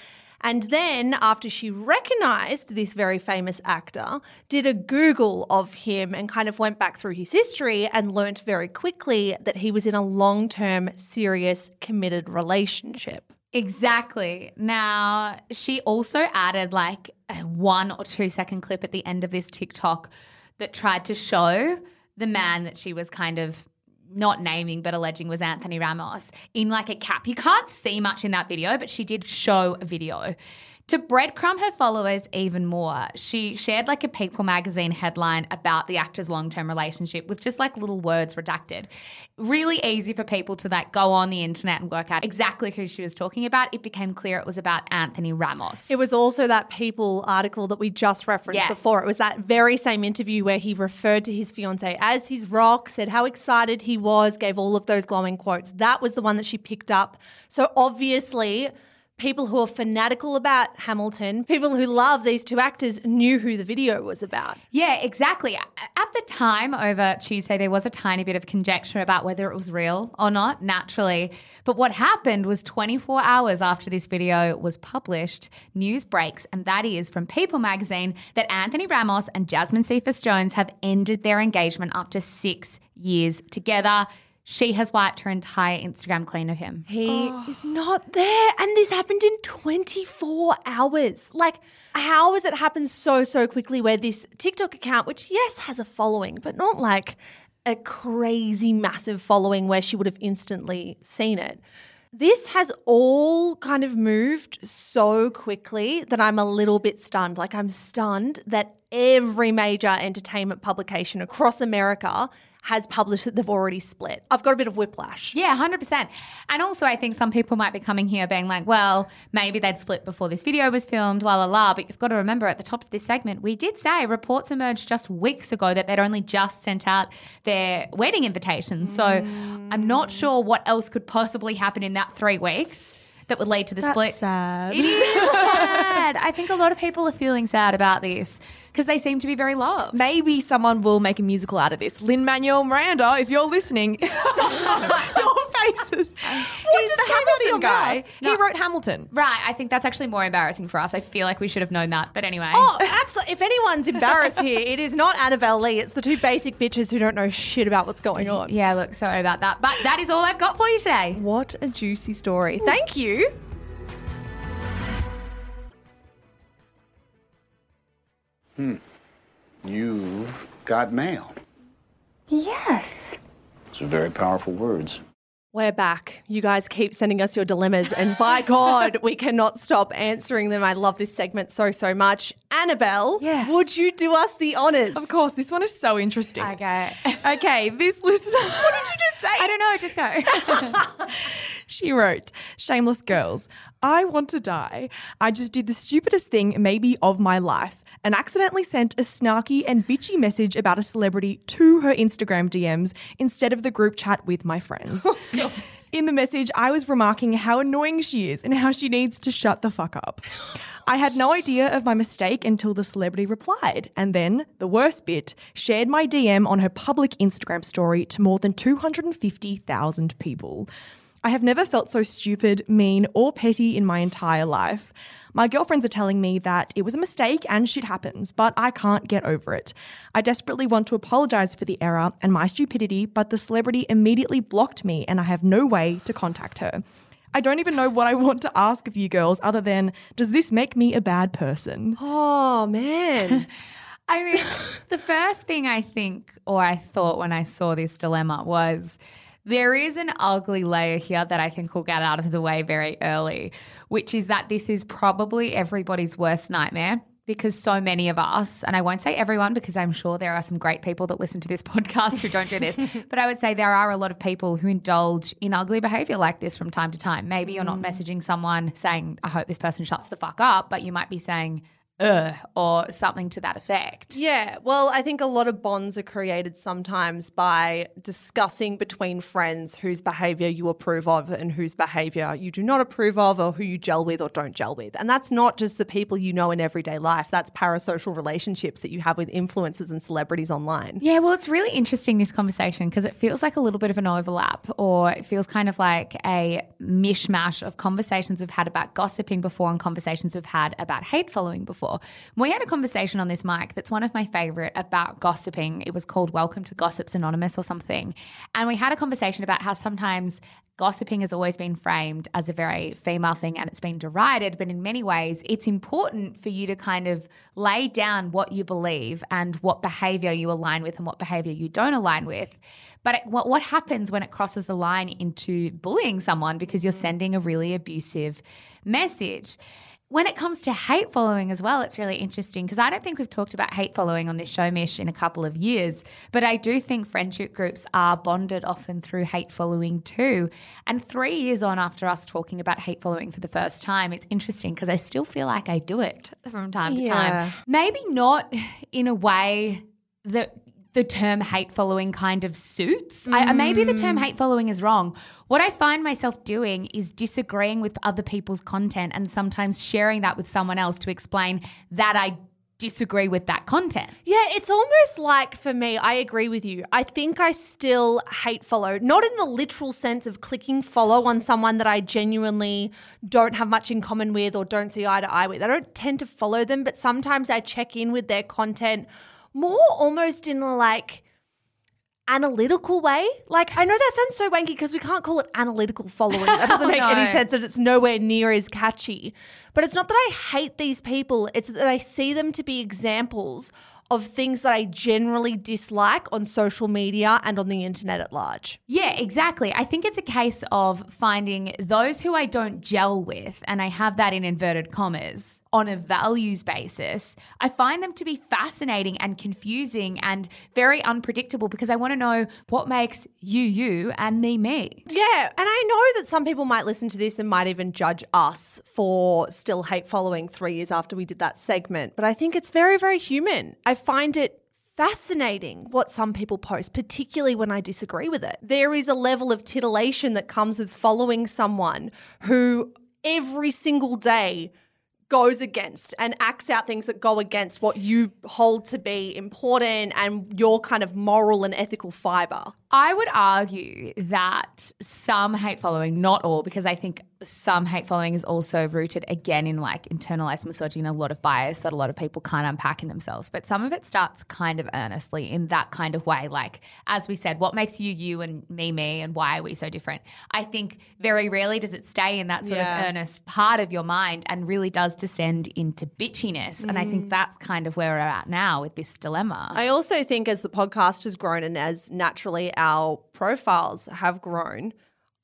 B: And then, after she recognized this very famous actor, did a Google of him and kind of went back through his history and learnt very quickly that he was in a long term, serious, committed relationship.
A: Exactly. Now, she also added like a one or two second clip at the end of this TikTok that tried to show the man that she was kind of not naming but alleging was Anthony Ramos in like a cap. You can't see much in that video, but she did show a video. To breadcrumb her followers even more, she shared like a People magazine headline about the actor's long term relationship with just like little words redacted. Really easy for people to like go on the internet and work out exactly who she was talking about. It became clear it was about Anthony Ramos.
B: It was also that People article that we just referenced
A: Yes.
B: before. It was that very same interview where he referred to his fiance as his rock, said how excited he was, gave all of those glowing quotes. That was the one that she picked up. So obviously, people who are fanatical about Hamilton, people who love these two actors, knew who the video was about.
A: Yeah, exactly. At the time over Tuesday, there was a tiny bit of conjecture about whether it was real or not, naturally. But what happened was 24 hours after this video was published, news breaks, and that is from People magazine that Anthony Ramos and Jasmine Cephas Jones have ended their engagement after six years together. She has wiped her entire Instagram clean of him.
B: He oh. is not there. And this happened in 24 hours. Like, how has it happened so, so quickly where this TikTok account, which, yes, has a following, but not like a crazy massive following where she would have instantly seen it. This has all kind of moved so quickly that I'm a little bit stunned. Like, I'm stunned that every major entertainment publication across America has published that they've already split. I've got a bit of whiplash.
A: Yeah, 100%. And also, I think some people might be coming here being like, well, maybe they'd split before this video was filmed, la la la. But you've got to remember at the top of this segment, we did say reports emerged just weeks ago that they'd only just sent out their wedding invitations. So mm. I'm not sure what else could possibly happen in that three weeks that would lead to the split.
F: sad.
A: It is sad. I think a lot of people are feeling sad about this because they seem to be very loved.
F: Maybe someone will make a musical out of this. Lin Manuel Miranda, if you're listening, your faces. What
A: He's the
F: came out of your
A: Hamilton
F: guy?
A: guy.
F: He wrote Hamilton.
A: Right. I think that's actually more embarrassing for us. I feel like we should have known that. But anyway.
B: Oh, absolutely. If anyone's embarrassed here, it is not Annabelle Lee. It's the two basic bitches who don't know shit about what's going on.
A: Yeah, look, sorry about that. But that is all I've got for you today.
B: What a juicy story. Thank you. Hmm.
I: You've got mail.
C: Yes.
I: Those are very powerful words.
B: We're back. You guys keep sending us your dilemmas, and by God, we cannot stop answering them. I love this segment so, so much. Annabelle,
F: Yes.
B: would you do us the honours?
F: Of course, this one is so interesting.
A: Okay.
F: Okay, this listener. what did you just say?
A: I don't know, just go.
F: She wrote, Shameless girls, I want to die. I just did the stupidest thing, maybe of my life, and accidentally sent a snarky and bitchy message about a celebrity to her Instagram DMs instead of the group chat with my friends. Oh, in the message, I was remarking how annoying she is and how she needs to shut the fuck up. I had no idea of my mistake until the celebrity replied, and then, the worst bit, shared my DM on her public Instagram story to more than 250,000 people. I have never felt so stupid, mean, or petty in my entire life. My girlfriends are telling me that it was a mistake and shit happens, but I can't get over it. I desperately want to apologize for the error and my stupidity, but the celebrity immediately blocked me and I have no way to contact her. I don't even know what I want to ask of you girls other than does this make me a bad person?
B: Oh, man.
A: I mean, the first thing I think or I thought when I saw this dilemma was there is an ugly layer here that I think we'll get out of the way very early, which is that this is probably everybody's worst nightmare. Because so many of us, and I won't say everyone because I'm sure there are some great people that listen to this podcast who don't do this, but I would say there are a lot of people who indulge in ugly behavior like this from time to time. Maybe you're not mm. messaging someone saying, I hope this person shuts the fuck up, but you might be saying, uh, or something to that effect.
B: Yeah, well, I think a lot of bonds are created sometimes by discussing between friends whose behavior you approve of and whose behavior you do not approve of, or who you gel with or don't gel with. And that's not just the people you know in everyday life, that's parasocial relationships that you have with influencers and celebrities online.
A: Yeah, well, it's really interesting this conversation because it feels like a little bit of an overlap, or it feels kind of like a mishmash of conversations we've had about gossiping before and conversations we've had about hate following before. We had a conversation on this mic that's one of my favorite about gossiping. It was called Welcome to Gossips Anonymous or something. And we had a conversation about how sometimes gossiping has always been framed as a very female thing and it's been derided, but in many ways, it's important for you to kind of lay down what you believe and what behavior you align with and what behavior you don't align with. But what, what happens when it crosses the line into bullying someone because you're sending a really abusive message? When it comes to hate following as well, it's really interesting because I don't think we've talked about hate following on this show, Mish, in a couple of years. But I do think friendship groups are bonded often through hate following too. And three years on after us talking about hate following for the first time, it's interesting because I still feel like I do it from time to
B: Yeah.
A: time. Maybe not in a way that the term hate following kind of suits. I, maybe the term mm. hate following is wrong. What I find myself doing is disagreeing with other people's content and sometimes sharing that with someone else to explain that I disagree with that content.
B: Yeah, it's almost like for me, I agree with you. I think I still hate follow, not in the literal sense of clicking follow on someone that I genuinely don't have much in common with or don't see eye to eye with. I don't tend to follow them, but sometimes I check in with their content more almost in like analytical way. Like I know that sounds so wanky because we can't call it analytical following. That doesn't oh, make any sense and it's nowhere near as catchy. But it's not that I hate these people, it's that I see them to be examples of things that I generally dislike on social media and on the internet at large.
A: Yeah, exactly. I think it's a case of finding those who I don't gel with, and I have that in inverted commas, on a values basis. I find them to be fascinating and confusing and very unpredictable because I want to know what makes you you and me me.
B: Yeah, and I know that some people might listen to this and might even judge us for still hate following three years after we did that segment, but I think it's very, very human. I find it fascinating what some people post, particularly when I disagree with it. There is a level of titillation that comes with following someone who every single day goes against and acts out things that go against what you hold to be important and your kind of moral and ethical fiber.
A: I would argue that some hate following, not all, because I think some hate following is also rooted again in like internalized misogyny, and a lot of bias that a lot of people can't unpack in themselves. But some of it starts kind of earnestly in that kind of way. Like, as we said, what makes you you and me me and why are we so different? I think very rarely does it stay in that sort
B: Yeah.
A: of earnest part of your mind and really does descend into bitchiness. And I think mm. that's kind of where we're at now with this dilemma.
B: I also think as the podcast has grown and as naturally our profiles have grown,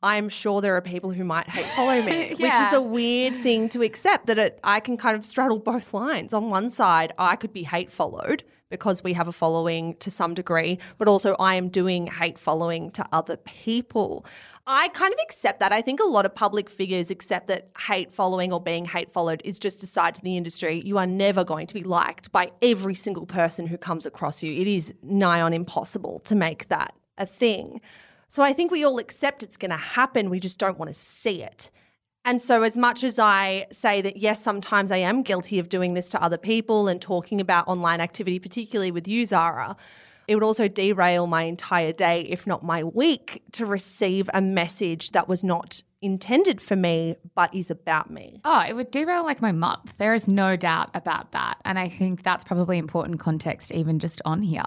B: I'm sure there are people who might hate follow me, which is a weird thing to accept that it, I can kind of straddle both lines. On one side, I could be hate followed because we have a following to some degree, but also I am doing hate following to other people. I kind of accept that. I think a lot of public figures accept that hate following or being hate followed is just a side to the industry. You are never going to be liked by every single person who comes across you. It is nigh on impossible to make that a thing. So I think we all accept it's going to happen. We just don't want to see it. And so, as much as I say that, yes, sometimes I am guilty of doing this to other people and talking about online activity, particularly with you, Zara, it would also derail my entire day, if not my week, to receive a message that was not intended for me, but is about me.
A: Oh, it would derail like my month. There is no doubt about that. And I think that's probably important context, even just on here.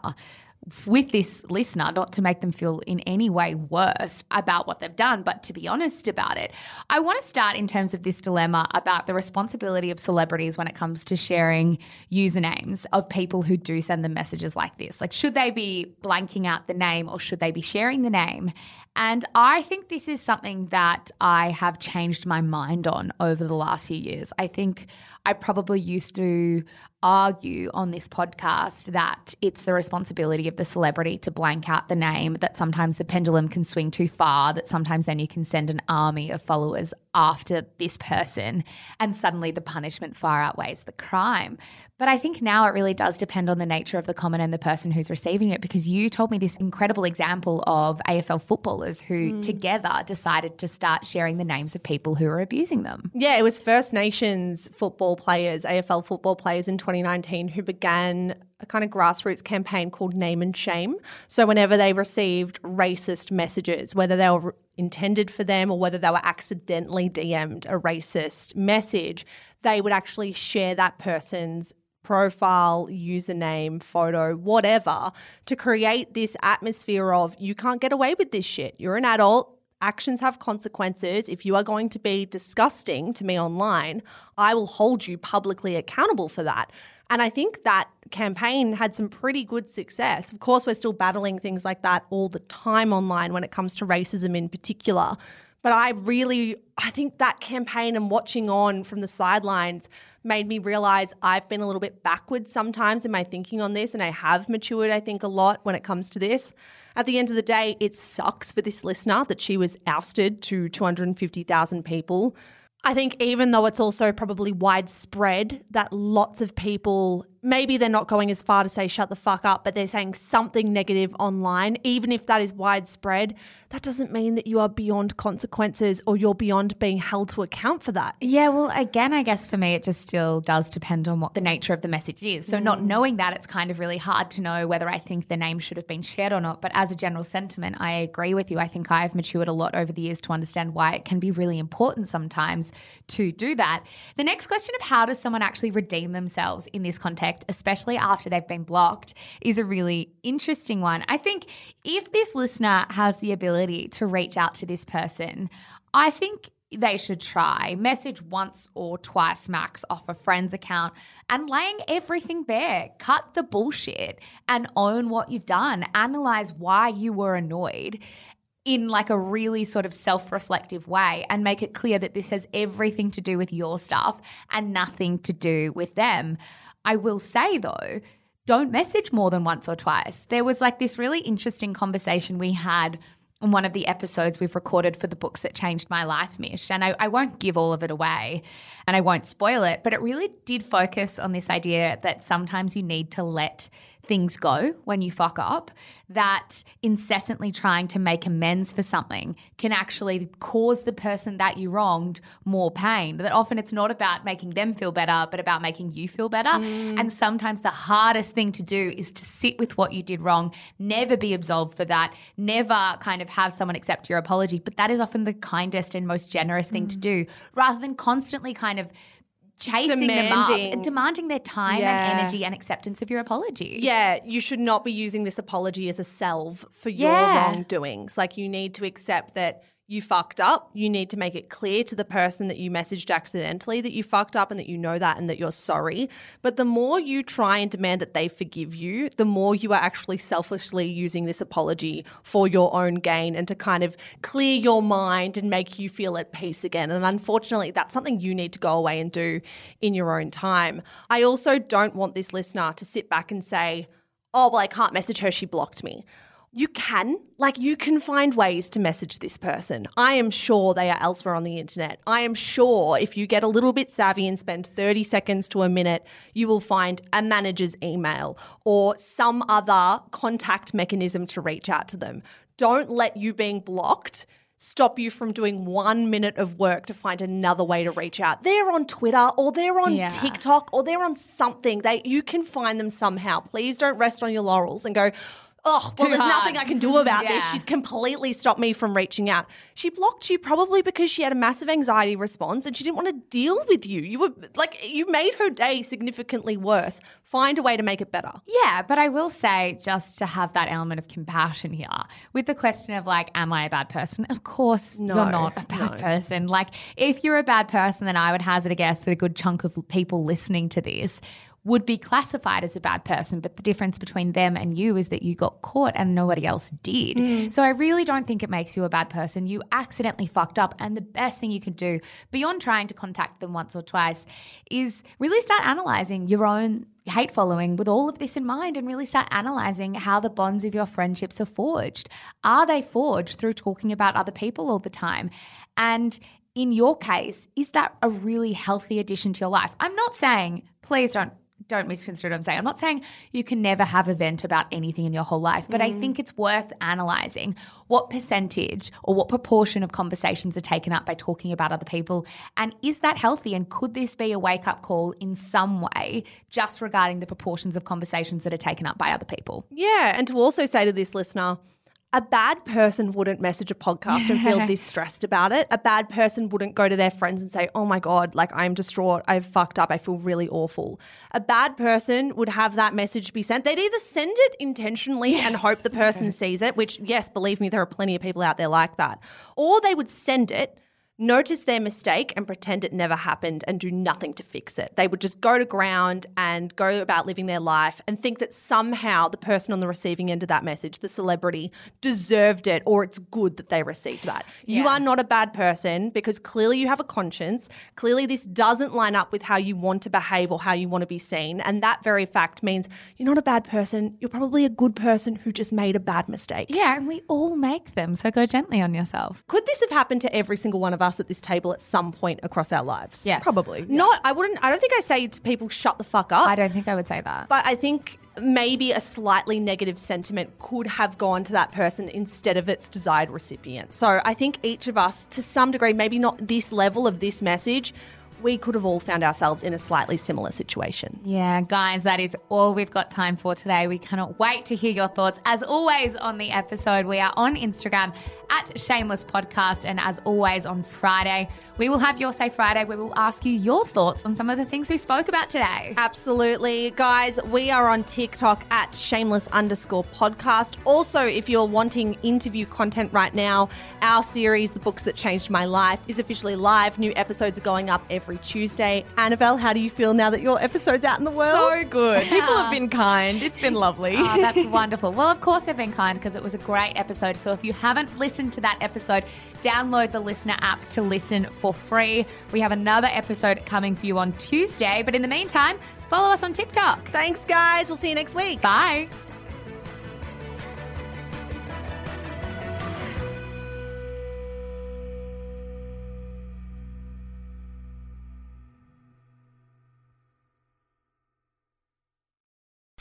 A: With this listener, not to make them feel in any way worse about what they've done, but to be honest about it. I want to start in terms of this dilemma about the responsibility of celebrities when it comes to sharing usernames of people who do send them messages like this. Like, should they be blanking out the name or should they be sharing the name? And I think this is something that I have changed my mind on over the last few years. I think I probably used to argue on this podcast that it's the responsibility of the celebrity to blank out the name, that sometimes the pendulum can swing too far, that sometimes then you can send an army of followers after this person, and suddenly the punishment far outweighs the crime. But I think now it really does depend on the nature of the comment and the person who's receiving it because you told me this incredible example of AFL footballers who
B: Mm.
A: together decided to start sharing the names of people who are abusing them.
B: Yeah, it was First Nations football players, AFL football players in 2019 who began a kind of grassroots campaign called Name and Shame. So whenever they received racist messages, whether they were intended for them or whether they were accidentally DM'd a racist message, they would actually share that person's profile, username, photo, whatever, to create this atmosphere of you can't get away with this shit. You're an adult. Actions have consequences. If you are going to be disgusting to me online, I will hold you publicly accountable for that. And I think that campaign had some pretty good success. Of course, we're still battling things like that all the time online when it comes to racism in particular. But I really, I think that campaign and watching on from the sidelines made me realize I've been a little bit backwards sometimes in my thinking on this. And I have matured, I think, a lot when it comes to this. At the end of the day, it sucks for this listener that she was ousted to 250,000 people. I think even though it's also probably widespread that lots of people, maybe they're not going as far to say shut the fuck up, but they're saying something negative online, even if that is widespread, that doesn't mean that you are beyond consequences or you're beyond being held to account for that.
A: Yeah, well, again, I guess for me, it just still does depend on what the nature of the message is. So, not mm. knowing that, it's kind of really hard to know whether I think the name should have been shared or not. But as a general sentiment, I agree with you. I think I've matured a lot over the years to understand why it can be really important sometimes to do that. The next question of how does someone actually redeem themselves in this context, especially after they've been blocked, is a really interesting one. I think if this listener has the ability to reach out to this person, I think they should try. Message once or twice max off a friend's account and laying everything bare. Cut the bullshit and own what you've done. Analyze why you were annoyed in like a really sort of self-reflective way and make it clear that this has everything to do with your stuff and nothing to do with them i will say though don't message more than once or twice there was like this really interesting conversation we had on one of the episodes we've recorded for the books that changed my life, Mish. And I, I, won't give all of it away and I won't spoil it, but it really did focus on this idea that sometimes you need to let things go when you fuck up, that incessantly trying to make amends for something can actually cause the person that you wronged more pain. That often it's not about making them feel better, but about making you feel better.
B: Mm.
A: And sometimes the hardest thing to do is to sit with what you did wrong, never be absolved for that, never kind of have someone accept your apology. But that is often the kindest and most generous thing to do, rather than constantly kind of chasing them up,
B: Demanding.
A: demanding their time
B: Yeah.
A: and energy and acceptance of your apology.
B: Yeah, you should not be using this apology as a salve for your wrongdoings. Like, you need to accept that you fucked up. You need to make it clear to the person that you messaged accidentally that you fucked up and that you know that and that you're sorry. But the more you try and demand that they forgive you, the more you are actually selfishly using this apology for your own gain and to kind of clear your mind and make you feel at peace again. And unfortunately, that's something you need to go away and do in your own time. I also don't want this listener to sit back and say, oh, well, I can't message her. She blocked me. You can. Like, you can find ways to message this person. I am sure they are elsewhere on the internet. I am sure if you get a little bit savvy and spend 30 seconds to a minute, you will find a manager's email or some other contact mechanism to reach out to them. Don't let you being blocked stop you from doing one minute of work to find another way to reach out. They're on Twitter or they're on
A: Yeah.
B: TikTok or they're on something. They you can find them somehow. Please don't rest on your laurels and go, Oh, well,
A: Too
B: there's
A: hard.
B: nothing I can do about this. She's completely stopped me from reaching out. She blocked you probably because she had a massive anxiety response and she didn't want to deal with you. You were like, you made her day significantly worse. Find a way to make it better.
A: Yeah, but I will say, just to have that element of compassion here, with the question of like, am I a bad person? Of course, you're not a bad person. Like, if you're a bad person, then I would hazard a guess that a good chunk of people listening to this would be classified as a bad person, but the difference between them and you is that you got caught and nobody else did. Mm. So I really don't think it makes you a bad person. You accidentally fucked up, and the best thing you can do beyond trying to contact them once or twice is really start analyzing your own hate following with all of this in mind and really start analyzing how the bonds of your friendships are forged. Are they forged through talking about other people all the time? And in your case, is that a really healthy addition to your life? I'm not saying, please don't don't misconstrue what I'm saying. I'm not saying you can never have a vent about anything in your whole life, but I mm. think it's worth analyzing what percentage or what proportion of conversations are taken up by talking about other people. And is that healthy? And could this be a wake up call in some way just regarding the proportions of conversations that are taken up by other people?
B: Yeah, and to also say to this listener, a bad person wouldn't message a podcast and feel this stressed about it. A bad person wouldn't go to their friends and say, Oh my God, like I'm distraught. I've fucked up. I feel really awful. A bad person would have that message be sent. They'd either send it intentionally and hope the person sees it, which, yes, believe me, there are plenty of people out there like that. Or they would send it notice their mistake and pretend it never happened and do nothing to fix it. They would just go to ground and go about living their life and think that somehow the person on the receiving end of that message, the celebrity, deserved it or it's good that they received that. You are not a bad person because clearly you have a conscience. Clearly, this doesn't line up with how you want to behave or how you want to be seen. And that very fact means you're not a bad person. You're probably a good person who just made a bad mistake.
A: Yeah, and we all make them. So go gently on yourself.
B: Could this have happened to every single one of us at this table at some point across our lives?
A: Yes.
F: Probably.
B: Not, I wouldn't, I don't think I say to people, shut the fuck up.
A: I don't think I would say that.
B: But I think maybe a slightly negative sentiment could have gone to that person instead of its desired recipient. So I think each of us, to some degree, maybe not this level of this message, we could have all found ourselves in a slightly similar situation.
A: Yeah, guys, that is all we've got time for today. We cannot wait to hear your thoughts. As always, on the episode, we are on Instagram at Shameless Podcast. And as always, on Friday, we will have Your Say Friday, where we'll ask you your thoughts on some of the things we spoke about today.
B: Absolutely. Guys, we are on TikTok at shameless underscore podcast. Also, if you're wanting interview content right now, our series, The Books That Changed My Life, is officially live. New episodes are going up every Tuesday. Annabelle, how do you feel now that your episode's out in the world?
F: So good. People have been kind. It's been lovely.
A: Oh, that's wonderful. Well, of course, they've been kind because it was a great episode. So if you haven't listened to that episode, download the LiSTNR app to listen for free. We have another episode coming for you on Tuesday. But in the meantime, follow us on TikTok.
B: Thanks, guys. We'll see you next week.
A: Bye.